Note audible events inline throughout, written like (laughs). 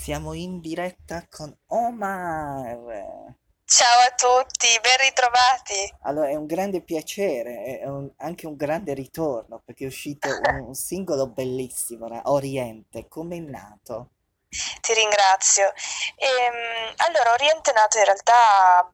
Siamo in diretta con Omar. Ciao a tutti, ben ritrovati. Allora, è un grande piacere, è un- anche un grande ritorno perché è uscito un, un (laughs) singolo bellissimo, Oriente. Come è nato? Ti ringrazio. Ehm, allora, Oriente è nato in realtà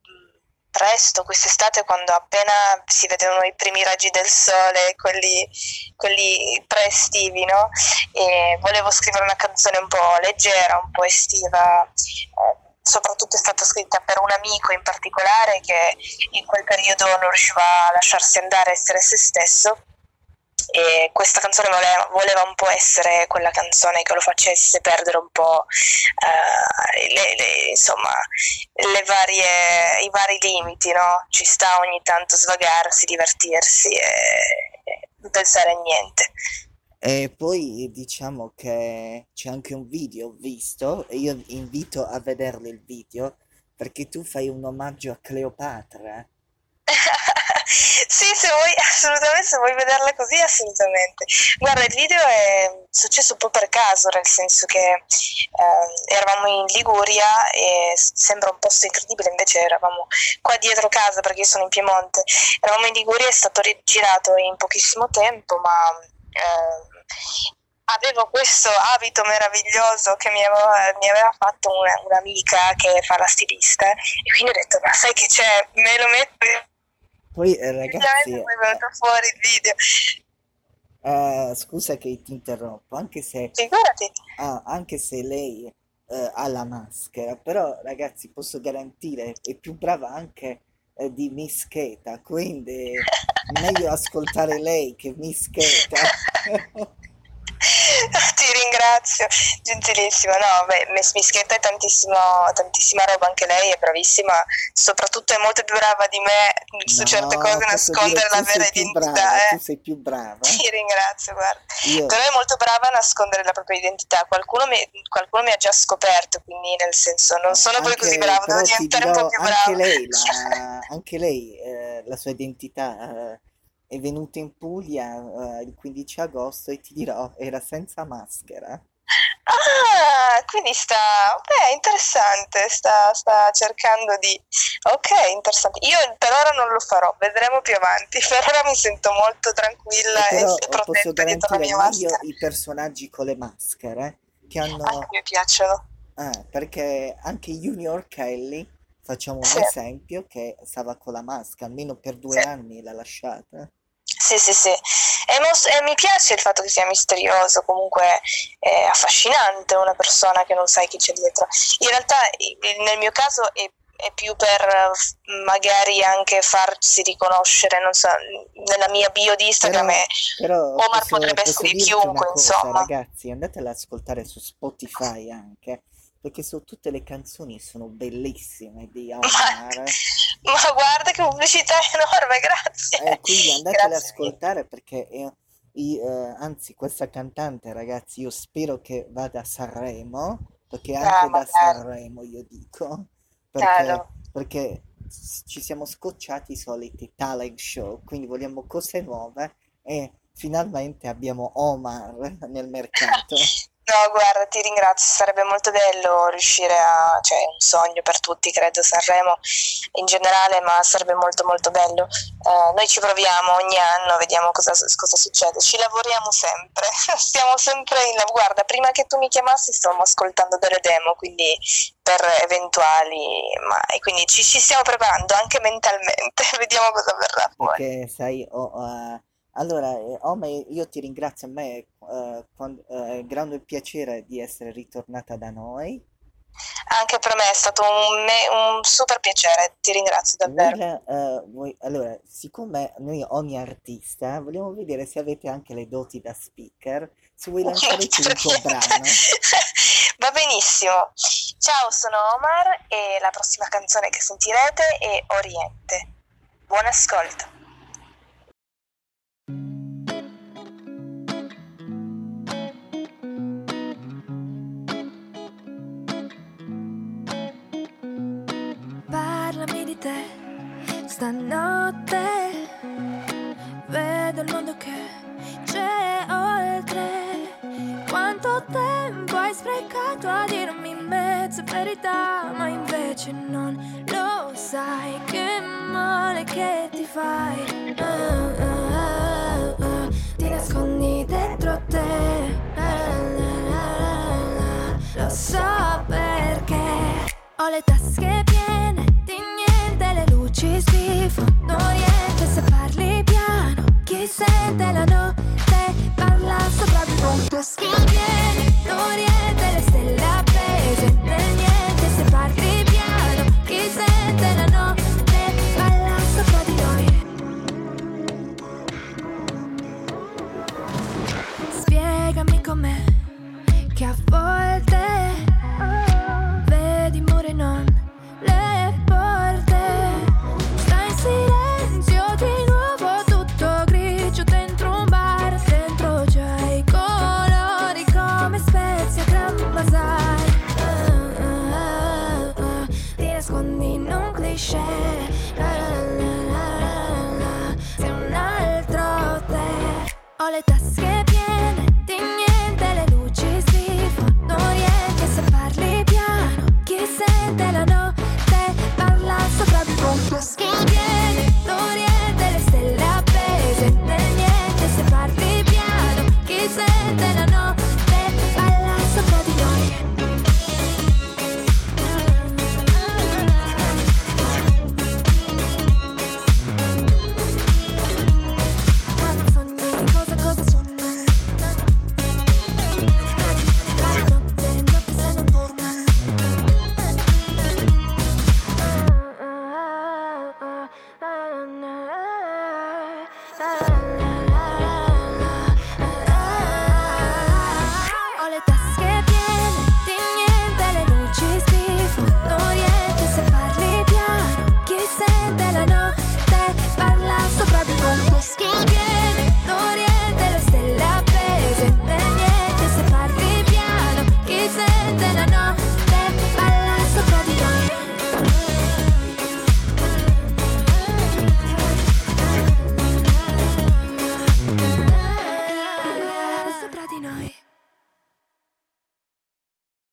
presto, quest'estate, quando appena si vedevano i primi raggi del sole, quelli, quelli pre-estivi, no? E volevo scrivere una canzone un po' leggera, un po' estiva. eh, soprattutto è stata scritta per un amico in particolare che in quel periodo non riusciva a lasciarsi andare a essere se stesso e questa canzone voleva, voleva un po' essere quella canzone che lo facesse perdere un po' eh, le, le- insomma varie, i vari limiti, no? Ci sta ogni tanto svagarsi, divertirsi e, e non pensare a niente. E poi diciamo che c'è anche un video, visto, e io invito a vederlo il video perché tu fai un omaggio a Cleopatra. (laughs) Sì, se vuoi, assolutamente, se vuoi vederla così, assolutamente. Guarda, il video è successo un po' per caso, nel senso che eh, eravamo in Liguria e sembra un posto incredibile, invece eravamo qua dietro casa perché io sono in Piemonte. Eravamo in Liguria, è stato girato in pochissimo tempo, ma ehm, avevo questo abito meraviglioso che mi aveva, mi aveva fatto una- un'amica che fa la stilista e quindi ho detto, ma sai che c'è, me lo metto Poi eh, ragazzi, poi è venuto fuori il video. eh, eh, scusa che ti interrompo, anche se Figurati. Ah, anche se lei eh, ha la maschera, però ragazzi posso garantire è più brava anche eh, di Miss Cheta, quindi meglio ascoltare lei che Miss Cheta. (laughs) Ringrazio, gentilissima. No, beh, Mischetta è tantissimo, tantissima roba, anche lei è bravissima, soprattutto è molto più brava di me su certe cose No, posso dire, nascondere la tu vera identità, brava, tu eh. sei più brava. Ti ringrazio, guarda. Io, Però è molto brava a nascondere la propria identità. Qualcuno mi, qualcuno mi ha già scoperto, quindi nel senso non eh, sono poi così anche, brava, devo diventare un po' dirò, più anche brava. lei, la, (laughs) anche lei eh, la sua identità eh, è venuta in Puglia eh, il 15 agosto e ti dirò, era senza maschera. Ah, quindi sta, beh, interessante, sta, sta cercando di... Ok, interessante. Io per ora non lo farò, vedremo più avanti. (laughs) Per ora mi sento molto tranquilla e e posso protetta dietro la garantire mia maschera. i personaggi con le maschere che Anche hanno... mi piacciono. eh, perché anche Junior Kelly, facciamo un Sì, esempio, che stava con la maschera, almeno per due sì. anni l'ha lasciata. Sì, sì, sì. E, mos- e mi piace il fatto che sia misterioso, comunque è affascinante una persona che non sai chi c'è dietro. In realtà, nel mio caso, è, è più per eh, f- magari anche farsi riconoscere, non so, nella mia bio di Instagram Però, è però Omar posso, potrebbe posso essere chiunque, cosa, insomma. ragazzi, andatela ad ascoltare su Spotify anche, perché su tutte le canzoni sono bellissime di (laughs) Ma, Omar. ma guarda che pubblicità enorme, grazie. E quindi (laughs) andatela ad ascoltare perché è- i- eh, anzi questa cantante ragazzi io spero che vada a Sanremo perché Ah, anche da magari. Sanremo io dico perché, perché ci siamo scocciati i soliti talent show quindi vogliamo cose nuove e finalmente abbiamo Omar nel mercato (laughs) No, guarda, ti ringrazio, sarebbe molto bello riuscire a, cioè è un sogno per tutti, credo, Sanremo in generale, ma sarebbe molto molto bello. Eh, noi ci proviamo ogni anno, vediamo cosa, cosa succede, ci lavoriamo sempre, (laughs) stiamo sempre in... Guarda, prima che tu mi chiamassi stavamo ascoltando delle demo, quindi per eventuali, ma e quindi ci, ci stiamo preparando anche mentalmente, (laughs) vediamo cosa verrà fuori. perché sai oh, eh, allora eh, Omar io ti ringrazio a me eh, quan- eh, è grande piacere di essere ritornata da noi Anche per me è stato un, me- un super piacere, ti ringrazio davvero. la- eh, voi- allora, siccome noi ogni artista vogliamo vedere se avete anche le doti da speaker, se vuoi lanciare tu il tuo brano. (laughs) Va benissimo. Ciao, sono Omar e la prossima canzone che sentirete è Oriente. Buon ascolto. Stanotte vedo il mondo che c'è oltre. Quanto tempo hai sprecato a dirmi mezza verità, ma invece non lo sai che male che ti fai. della notte parla sopra di un